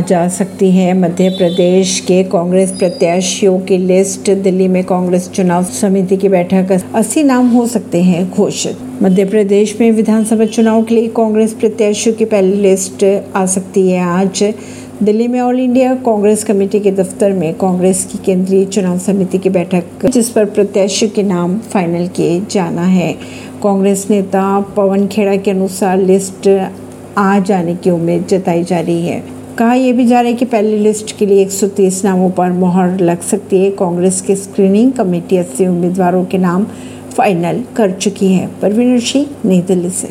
जा सकती है। मध्य प्रदेश के कांग्रेस प्रत्याशियों की लिस्ट, दिल्ली में कांग्रेस चुनाव समिति की बैठक, अस्सी नाम हो सकते हैं घोषित। मध्य प्रदेश में विधानसभा चुनाव के लिए कांग्रेस प्रत्याशियों की पहली लिस्ट आ सकती है आज। दिल्ली में ऑल इंडिया कांग्रेस कमेटी के दफ्तर में कांग्रेस की केंद्रीय चुनाव समिति की बैठक, जिस पर प्रत्याशियों के नाम फाइनल किए जाना है। कांग्रेस नेता पवन खेड़ा के अनुसार लिस्ट आ जाने की उम्मीद जताई जा रही है। कहा यह भी जा रहा है कि पहली लिस्ट के लिए 130 नामों पर मोहर लग सकती है। कांग्रेस की स्क्रीनिंग कमेटी अस्सी उम्मीदवारों के नाम फाइनल कर चुकी है। परवीन सिंह नई दिल्ली से।